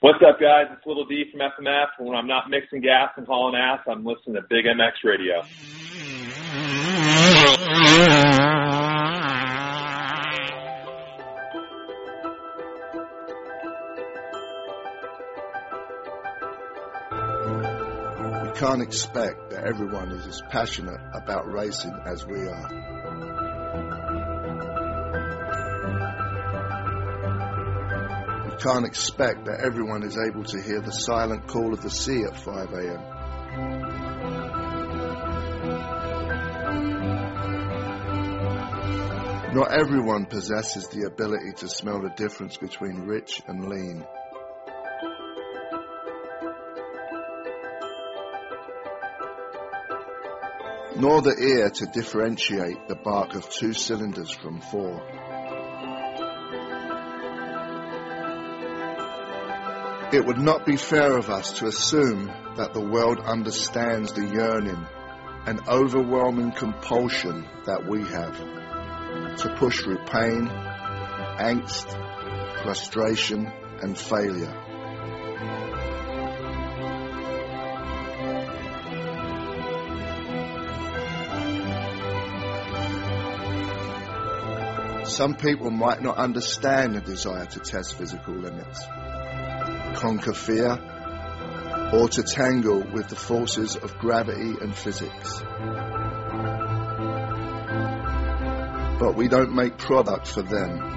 What's up, guys? It's Little D from FMF. When I'm not mixing gas and hauling ass, I'm listening to Big MX Radio. We can't expect that everyone is as passionate about racing as we are. Can't expect that everyone is able to hear the silent call of the sea at 5 a.m. Not everyone possesses the ability to smell the difference between rich and lean. Nor the ear to differentiate the bark of two cylinders from four. It would not be fair of us to assume that the world understands the yearning and overwhelming compulsion that we have to push through pain, angst, frustration, and failure. Some people might not understand the desire to test physical limits, conquer fear, or to tangle with the forces of gravity and physics. But we don't make product for them.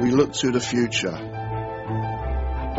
We look to the future,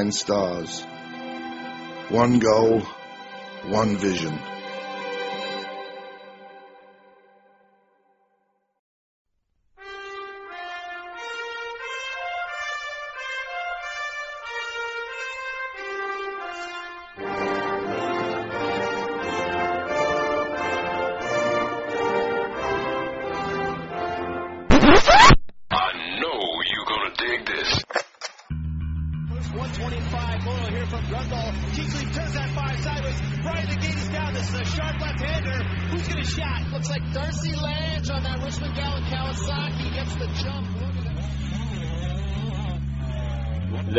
Alpinestars. One goal, one vision.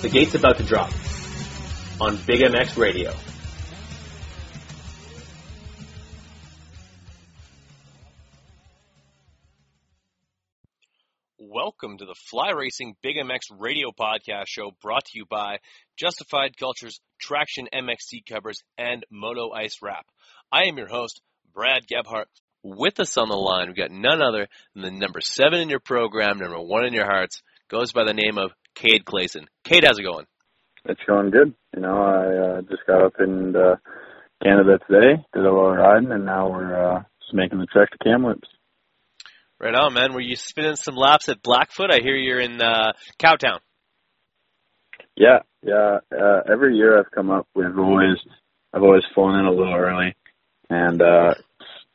The gate's about to drop on Big MX Radio. Welcome to the Fly Racing Big MX radio podcast show brought to you by Justified Cultures, Traction MXC covers, and Moto Ice Wrap. I am your host, Brad Gebhart. With us on the line, we've got none other than the number seven in your program, number one in your hearts, goes by the name of Cade Clayson. Cade, how's it going? It's going good. You know, I uh, just got up in uh, Canada today, did a little riding, and now we're uh, just making the trek to Kamloops. Right on, man. Were you spinning some laps at Blackfoot? I hear you're in uh, Cowtown. Yeah, yeah. Uh, every year I've come up, we've always, I've always flown in a little early, and uh,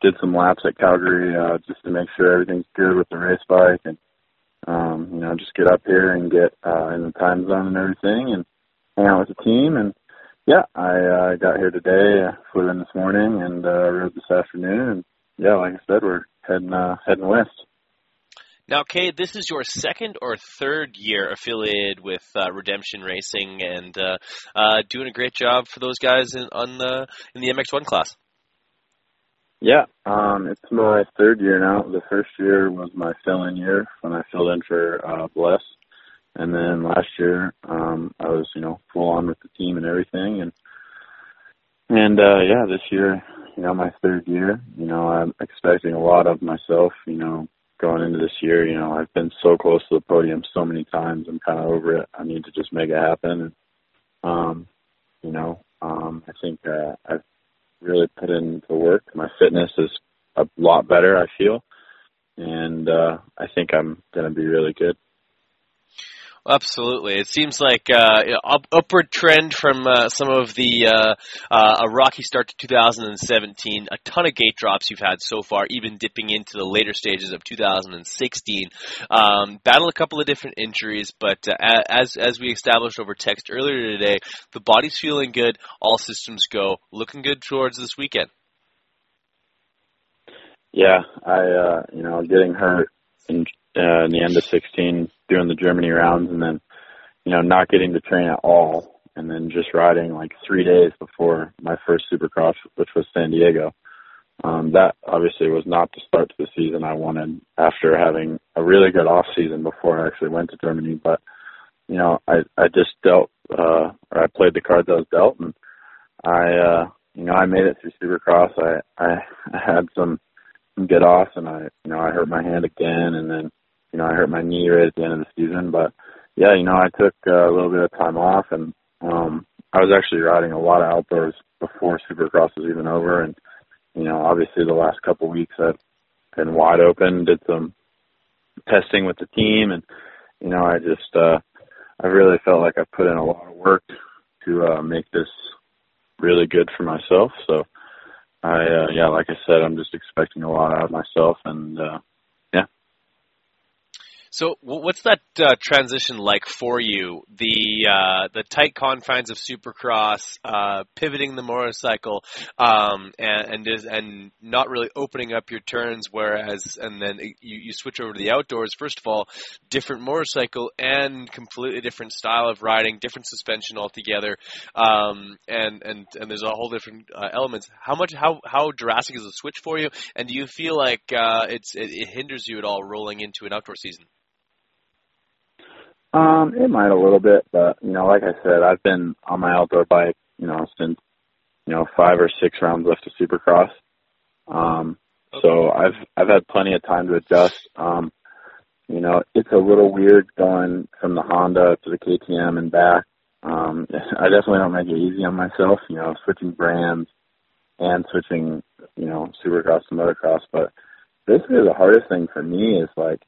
did some laps at Calgary uh, just to make sure everything's good with the race bike, and um, you know, just get up here and get uh, in the time zone and everything, and hang out with the team. And yeah, I uh, got here today, uh, flew in this morning, and uh, rode this afternoon. And yeah, like I said, we're heading uh, heading west. Now, Cade, this is your second or third year affiliated with uh, Redemption Racing, and uh, uh, doing a great job for those guys in on the in the MX1 class. Yeah, um, it's my third year now. The first year was my fill-in year when I filled in for uh, Bless, and then last year um, I was, you know, full on with the team and everything, and and uh, yeah, this year you know, my third year. You know, I'm expecting a lot of myself, you know, going into this year. You know, I've been so close to the podium so many times. I'm kind of over it. I need to just make it happen. And, um, you know, um, I think uh, I've really put into work. My fitness is a lot better, I feel. And uh, I think I'm going to be really good. Absolutely, it seems like uh, up, upward trend from uh, some of the uh, uh, a rocky start to 2017. A ton of gate drops you've had so far, even dipping into the later stages of 2016. Um, battled a couple of different injuries, but uh, as as we established over text earlier today, the body's feeling good. All systems go, looking good towards this weekend. Yeah, I uh, you know getting hurt in uh, in the end of 16 doing the Germany rounds and then, you know, not getting to train at all and then just riding like three days before my first supercross, which was San Diego. Um, that obviously was not the start to the season I wanted after having a really good off season before I actually went to Germany. But, you know, I, I just dealt, uh, or I played the cards I was dealt and I, uh, you know, I made it through supercross. I, I, had some, some get off and I, you know, I hurt my hand again and then, you know, I hurt my knee right at the end of the season. But yeah, you know, I took a little bit of time off, and um, I was actually riding a lot of outdoors before Supercross was even over. And you know, obviously the last couple weeks I've been wide open, did some testing with the team, and you know, I just uh, I really felt like I put in a lot of work to uh, make this really good for myself. So. I uh, yeah, like I said, I'm just expecting a lot out of myself, and uh, so, what's that uh, transition like for you? The uh, the tight confines of Supercross, uh, pivoting the motorcycle, um, and and, and not really opening up your turns. Whereas, and then you, you switch over to the outdoors. First of all, different motorcycle and completely different style of riding, different suspension altogether, um, and and and there's a whole different uh, elements. How much how how drastic is the switch for you? And do you feel like uh, it's it, it hinders you at all rolling into an outdoor season? Um, it might a little bit, but you know, like I said, I've been on my outdoor bike, you know, since you know five or six rounds left of Supercross. Um, so I've I've had plenty of time to adjust. Um, you know, it's a little weird going from the Honda to the KTM and back. Um, I definitely don't make it easy on myself, you know, switching brands and switching, you know, Supercross to motocross. But basically, the hardest thing for me is like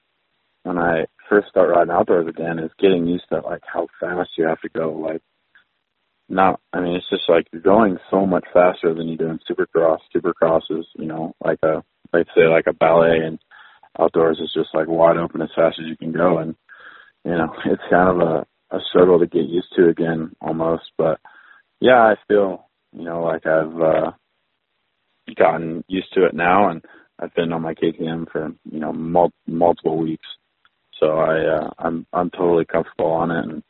when I first start riding outdoors again is getting used to like how fast you have to go. Like, not, I mean, it's just like you're going so much faster than you do in supercross. Supercross is, you know, like a, like say like a ballet and outdoors is just like wide open as fast as you can go. And, you know, it's kind of a, a struggle to get used to again almost. But yeah, I feel, you know, like I've, uh, gotten used to it now and I've been on my KTM for, you know, mul- multiple weeks. So I uh, I'm I'm totally comfortable on it, and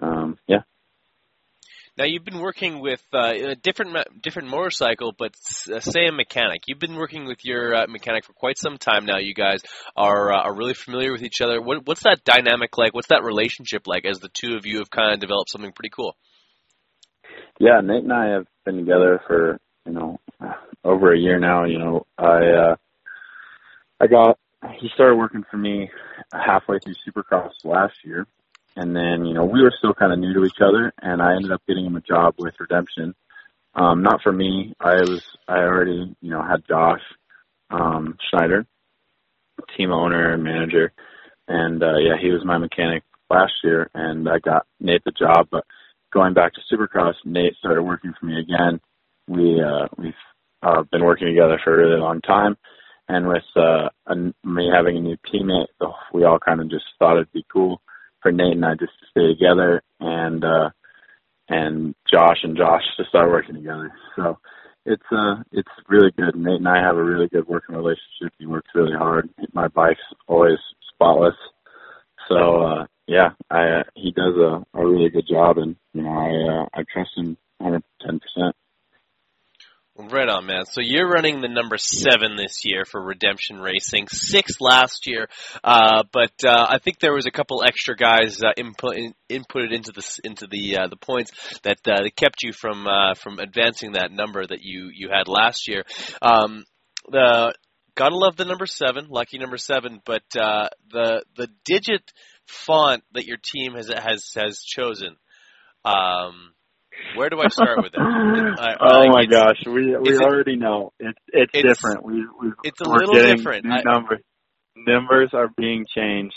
um, yeah. Now you've been working with uh, a different different motorcycle, but uh, same mechanic. You've been working with your uh, mechanic for quite some time now. You guys are uh, are really familiar with each other. What, what's that dynamic like? What's that relationship like? As the two of you have kind of developed something pretty cool. Yeah, Nate and I have been together for you know over a year now. You know, I uh, I got he started working for me halfway through Supercross last year, and then you know we were still kind of new to each other, and I ended up getting him a job with Redemption. Um, not for me. I was I already you know had Josh um, Schneider, team owner and manager, and uh, yeah, he was my mechanic last year, and I got Nate the job. But going back to Supercross, Nate started working for me again. We uh, we've uh, been working together for a really long time and with uh, a, me having a new teammate, we all kind of just thought it'd be cool for Nate and I just to stay together, and uh, and Josh and Josh to start working together. So it's uh it's really good. Nate and I have a really good working relationship. He works really hard. My bike's always spotless. So uh yeah, I uh, he does a, a really good job, and you know I uh, I trust him 110 percent. Right on, man. So you're running the number seven this year for Redemption Racing, six last year, uh, but uh, I think there was a couple extra guys uh, input in, inputted into the into the uh, the points that uh, that kept you from uh, from advancing that number that you you had last year. Um, the gotta love the number seven, lucky number seven, but the the digit font that your team has has has chosen. Um, where do I start with that? I, oh like my gosh, we we already it, know it's, it's it's different. We we it's a little different. New I, numbers numbers are being changed.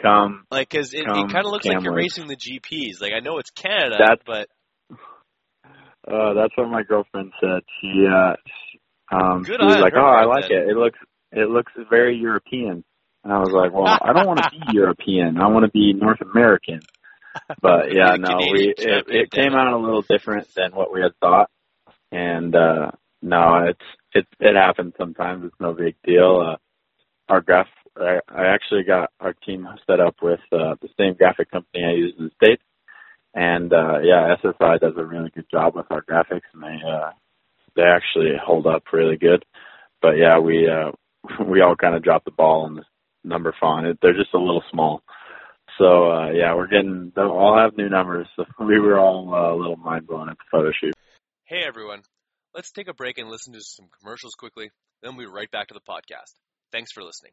Come like because it, it kind of looks cameras. like you're racing the GPS. Like I know it's Canada, that's, but uh, that's what my girlfriend said. She uh, um, Good she was like, "Oh, I like that. it. It looks it looks very European." And I was like, "Well, I don't want to be European. I want to be North American." But yeah, no, we it, it came out a little different than what we had thought, and uh no, it's it it happens sometimes. It's no big deal. Uh, our graph, I, I actually got our team set up with uh, the same graphic company I use in the states, and uh yeah, SSI does a really good job with our graphics, and they uh they actually hold up really good. But yeah, we uh we all kind of dropped the ball on the number font. It, they're just a little small. So uh, yeah, we're getting. They'll all have new numbers. So we were all uh, a little mind blown at the photo shoot. Hey everyone, let's take a break and listen to some commercials quickly. Then we'll be right back to the podcast. Thanks for listening.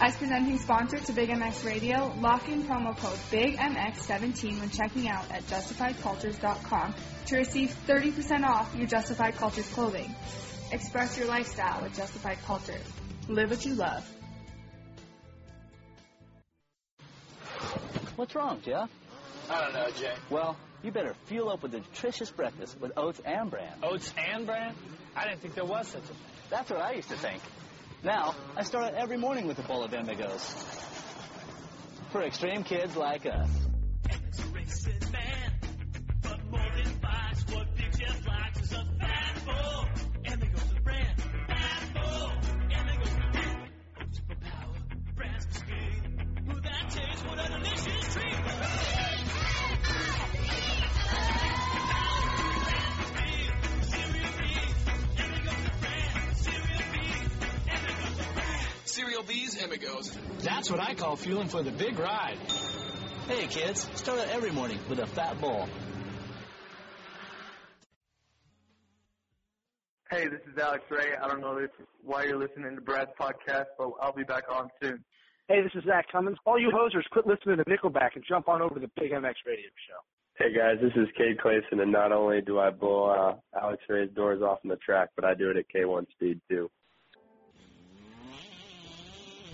As presenting sponsor to Big MX Radio, lock in promo code BIGMX17 when checking out at justifiedcultures.com to receive 30% off your Justified Cultures clothing. Express your lifestyle with Justified Cultures. Live what you love. What's wrong, Jeff? I don't know, Jay. Well, you better fuel up with a nutritious breakfast with oats and bran. Oats and bran? I didn't think there was such a thing. That's what I used to think. Now, I start out every morning with a bowl of Amigos. For extreme kids like us. These amigos. That's what I call fueling for the big ride. Hey kids, start out every morning with a fat ball. Hey, this is Alex Ray. I don't know if why you're listening to Brad's podcast, but I'll be back on soon. Hey, this is Zach Cummins. All you hosers, quit listening to Nickelback and jump on over to the Big MX Radio Show. Hey guys, this is Cade Clayson, and not only do I blow uh, Alex Ray's doors off in the track, but I do it at K1 speed too.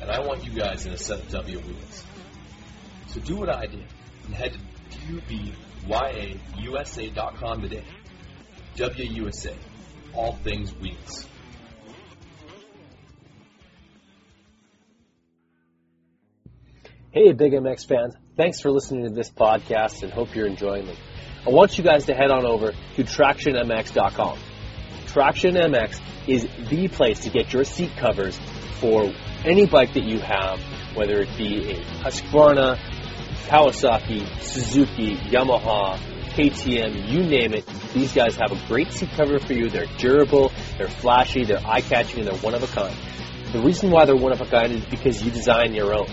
And I want you guys in a set of W wheels. So do what I did and head to DubyaUSA.com today. WUSA, all things wheels. Hey, Big MX fans. Thanks for listening to this podcast and hope you're enjoying it. I want you guys to head on over to TractionMX.com. Traction MX is the place to get your seat covers for any bike that you have, whether it be a Husqvarna, Kawasaki, Suzuki, Yamaha, KTM, you name it. These guys have a great seat cover for you. They're durable, they're flashy, they're eye-catching, and they're one of a kind. The reason why they're one of a kind is because you design your own.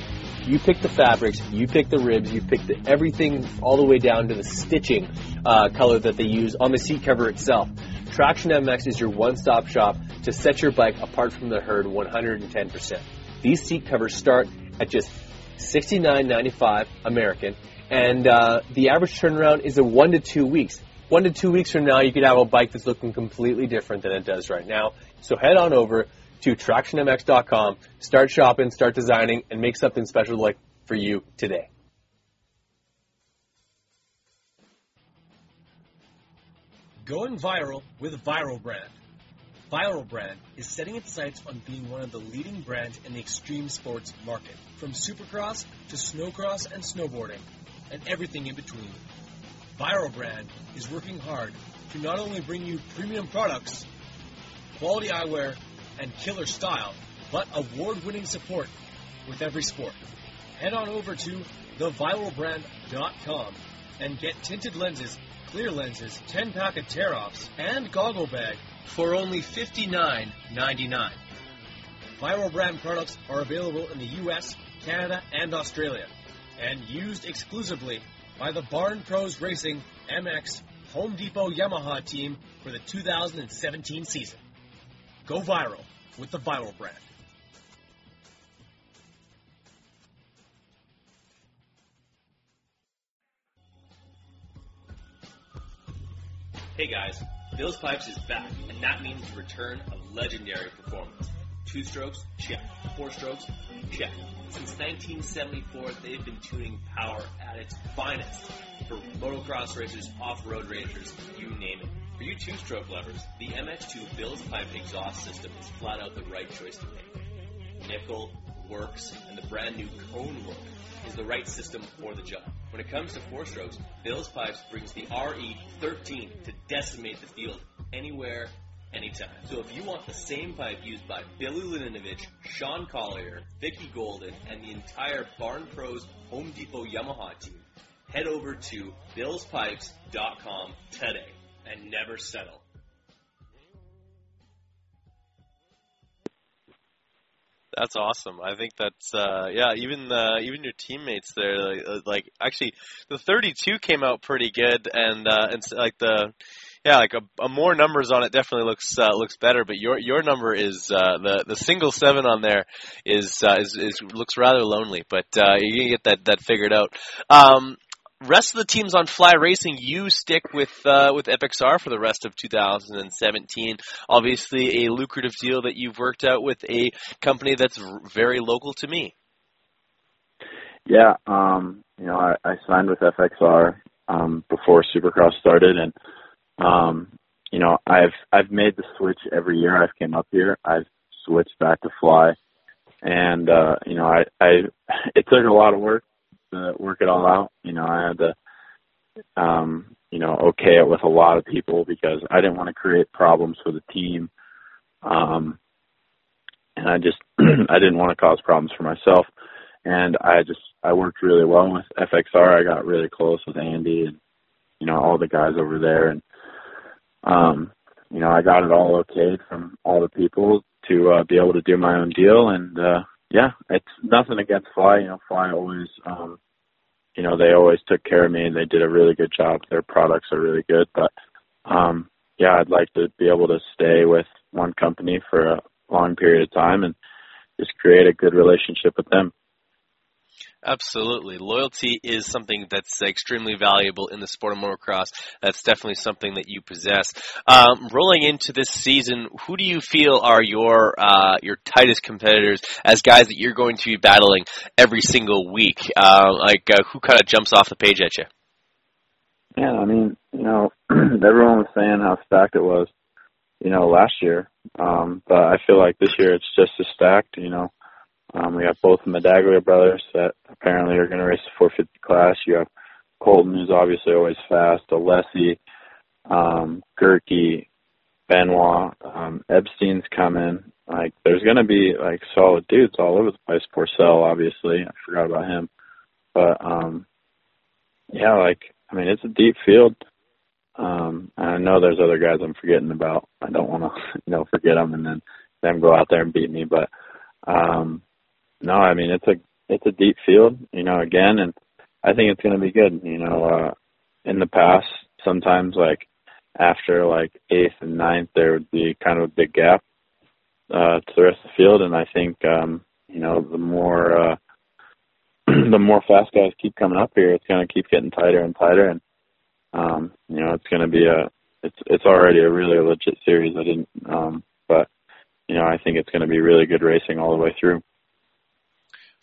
You pick the fabrics, you pick the ribs, you pick the, everything all the way down to the stitching uh, color that they use on the seat cover itself. Traction MX is your one-stop shop to set your bike apart from the herd 110%. These seat covers start at just $69.95 American, and uh, the average turnaround is a one to two weeks. One to two weeks from now, you could have a bike that's looking completely different than it does right now. So head on over to TractionMX.com, start shopping, start designing, and make something special like for you today. Going viral with Viral Brand. Viral Brand is setting its sights on being one of the leading brands in the extreme sports market, from supercross to snowcross and snowboarding, and everything in between. Viral Brand is working hard to not only bring you premium products, quality eyewear, and killer style, but award-winning support with every sport. Head on over to theviralbrand.com and get tinted lenses, clear lenses, 10-pack of tear-offs, and goggle bag for only $59.99. Viral brand products are available in the US, Canada, and Australia, and used exclusively by the Barn Pros Racing MX Home Depot Yamaha team for the 2017 season. Go viral with the Viral brand. Hey guys, Bill's Pipes is back, and that means the return of legendary performance. Two strokes, check. Four strokes, check. Since 1974, they've been tuning power at its finest for motocross racers, off-road racers, you name it. For you two-stroke lovers, the MX2 Bill's Pipe exhaust system is flat out the right choice to make. Nickel, works, and the brand new cone look is the right system for the job. When it comes to four strokes, Bill's Pipes brings the RE13 to decimate the field anywhere, anytime. So if you want the same pipe used by Billy Laninovich, Sean Collier, Vicki Golden, and the entire Barn Pros Home Depot Yamaha team, head over to billspipes.com today and never settle. That's awesome. I think that's uh yeah, even uh even your teammates there like, uh, like actually the 32 came out pretty good and uh and like the yeah, like a, a more numbers on it definitely looks uh, looks better, but your your number is uh the the single 7 on there is uh, is is looks rather lonely, but uh you can get that that figured out. Um rest of the teams on Fly Racing, you stick with uh, with FXR for the rest of 2017. Obviously, a lucrative deal that you've worked out with a company that's very local to me. Yeah, um, you know, I, I signed with FXR um, before Supercross started, and um, you know, I've I've made the switch every year I've came up here. I've switched back to Fly, and uh, you know, I I it took a lot of work to work it all out. You know, I had to um, you know, okay it with a lot of people because I didn't want to create problems for the team. Um, and I just I didn't want to cause problems for myself and I just I worked really well with FXR. I got really close with Andy and you know all the guys over there, and um, you know I got it all okayed from all the people to uh, be able to do my own deal, and uh, yeah, it's nothing against Fly. You know, Fly always, um, you know, they always took care of me, and they did a really good job. Their products are really good, but um, yeah, I'd like to be able to stay with one company for a long period of time and just create a good relationship with them. Absolutely. Loyalty is something that's extremely valuable in the sport of motocross. That's definitely something that you possess. Um, rolling into this season, who do you feel are your uh, your tightest competitors as guys that you're going to be battling every single week? Uh, like uh, who kind of jumps off the page at you? Yeah, I mean, you know, everyone was saying how stacked it was, you know, last year. Um, but I feel like this year it's just as stacked, you know. Um, we have both the Medaglia brothers that apparently are going to race the 450 class. You have Colton, who's obviously always fast, Alessi, um, Gerke, Benoit, um, Epstein's coming. Like, there's going to be like solid dudes all over the place. Porcel, obviously, I forgot about him, but um, yeah, like I mean, it's a deep field. Um, and I know there's other guys I'm forgetting about. I don't want to, you know, forget them and then them go out there and beat me. But um, no, I mean it's a it's a deep field, you know, again, and I think it's going to be good. You know, uh, in the past, sometimes like after like eighth and ninth, there would be kind of a big gap uh, to the rest of the field, and I think um, you know the more uh, the more fast guys keep coming up here, it's going to keep getting tighter and tighter, and um, you know it's going to be a it's it's already a really legit series. I didn't, um, but you know I think it's going to be really good racing all the way through.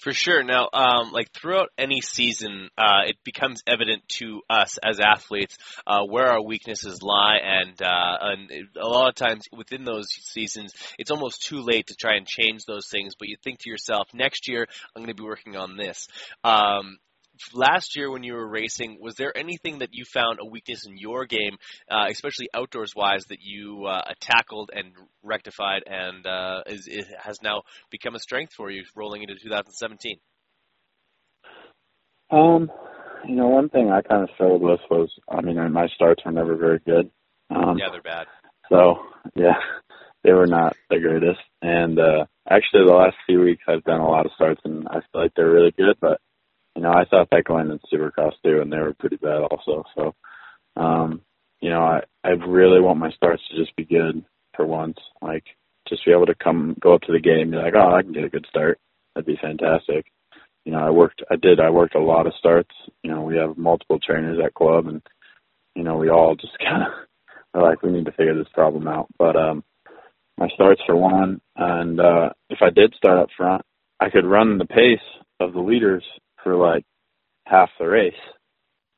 For sure. Now, um, like throughout any season, uh, it becomes evident to us as athletes uh, where our weaknesses lie, and uh, and a lot of times within those seasons, it's almost too late to try and change those things. But you think to yourself, next year I'm going to be working on this. Um, last year when you were racing, was there anything that you found a weakness in your game, uh, especially outdoors wise, that you uh, tackled and rectified, and uh, is, it has now become a strength for you rolling into 2017? Um, you know, one thing I kind of struggled with was, I mean, my starts were never very good. Um, yeah, they're bad. So yeah, they were not the greatest. And uh, actually, the last few weeks I've done a lot of starts, and I feel like they're really good, but you know, I thought that going into Supercross too, and they were pretty bad also. So, um, you know, I I really want my starts to just be good for once. Like, just be able to come go up to the game and be like, oh, I can get a good start. That'd be fantastic. You know, I worked, I did, I worked a lot of starts. You know, we have multiple trainers at club, and you know, we all just kind of are like, we need to figure this problem out. But um, my starts for one, and uh, if I did start up front, I could run the pace of the leaders for like half the race.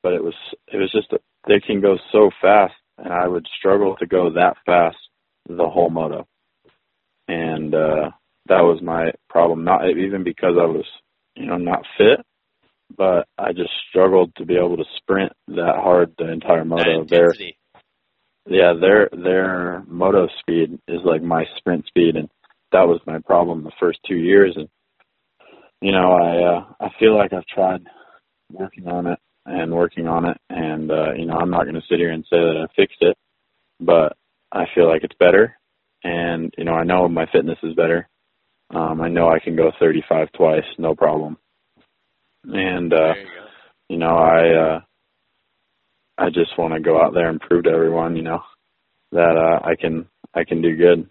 But it was it was just they can go so fast, and I would struggle to go that fast the whole moto, and uh, that was my problem. Not even because I was you know not fit, but I just struggled to be able to sprint that hard the entire moto. Their yeah, their their moto speed is like my sprint speed, and that was my problem the first two years. And you know, I uh, I feel like I've tried working on it and working on it, and uh, you know, I'm not going to sit here and say that I fixed it, but I feel like it's better, and you know, I know my fitness is better. Um, I know I can go 35 twice, no problem, and uh, you, you know, I uh, I just want to go out there and prove to everyone, you know, that uh, I can I can do good.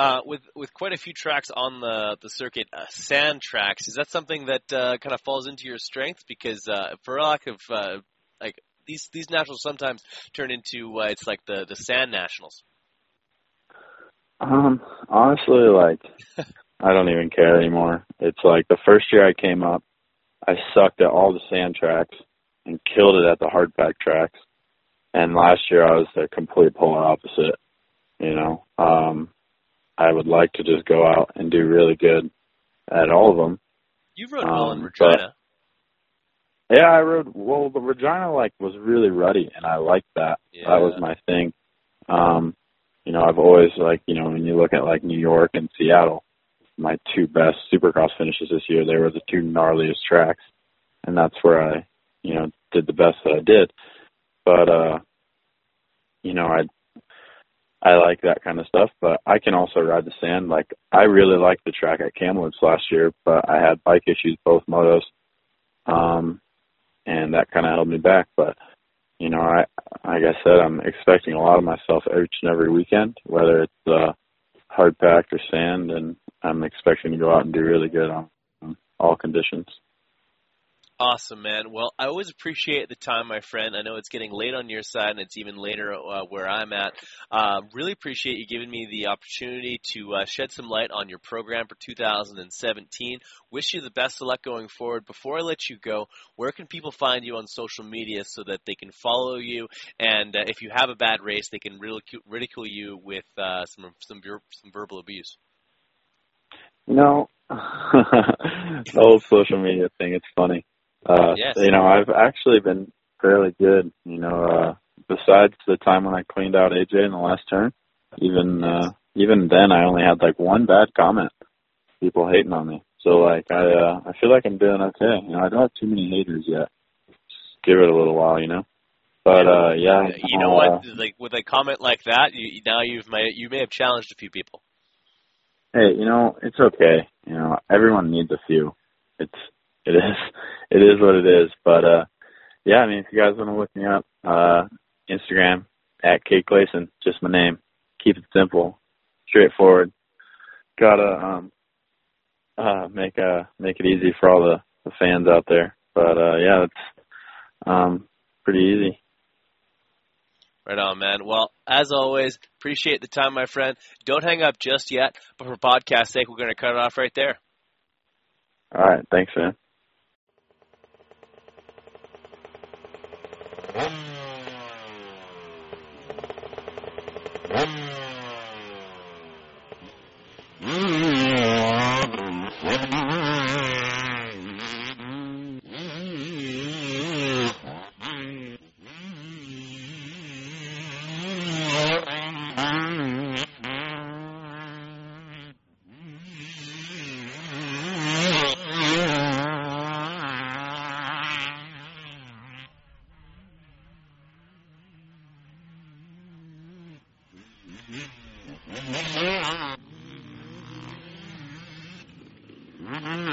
Uh, with with quite a few tracks on the the circuit, uh, sand tracks, is that something that uh, kind of falls into your strength? Because uh, for lack of uh, like these these nationals sometimes turn into uh, it's like the the sand nationals. Um, honestly, like I don't even care anymore. It's like the first year I came up, I sucked at all the sand tracks and killed it at the hard pack tracks. And last year I was the complete polar opposite. You know, um, I would like to just go out and do really good at all of them. You rode well in Um, Regina. Yeah, I rode well. The Regina like was really ruddy, and I liked that. That was my thing. Um, you know, I've always like you know when you look at like New York and Seattle, my two best Supercross finishes this year, they were the two gnarliest tracks, and that's where I you know did the best that I did. But uh, you know, I I like that kind of stuff, but I can also ride the sand. Like I really liked the track at Kamloops last year, but I had bike issues both motos. Um and that kind of held me back. But you know, I like I said, I'm expecting a lot of myself each and every weekend, whether it's uh, hard packed or sand, and I'm expecting to go out and do really good on all conditions. Awesome, man. Well, I always appreciate the time, my friend. I know it's getting late on your side, and it's even later uh, where I'm at. Uh, really appreciate you giving me the opportunity to uh, shed some light on your program for 2017. Wish you the best of luck going forward. Before I let you go, where can people find you on social media so that they can follow you? And uh, if you have a bad race, they can ridicule, ridicule you with uh, some some some verbal abuse. No, the whole social media thing, it's funny. Uh, Yes. you know, I've actually been fairly good, you know, uh, besides the time when I cleaned out AJ in the last turn, even, uh, even then I only had like one bad comment. People hating on me. So like, I, uh, I feel like I'm doing okay. You know, I don't have too many haters yet. Just give it a little while, you know? But, uh, yeah. You know uh, what? Like with a comment like that, you, now you've may, you may have challenged a few people. Hey, you know, it's okay. You know, everyone needs a few. It's it is it is what it is. But uh yeah, I mean if you guys want to look me up, uh Instagram at Cade Clayson, just my name. Keep it simple, straightforward. Gotta um uh make uh make it easy for all the, the fans out there. But uh yeah, it's um pretty easy. Right on, man. Well, as always, appreciate the time, my friend. Don't hang up just yet, but for podcast sake, we're going to cut it off right there. All right, thanks man. هم Mm-hmm.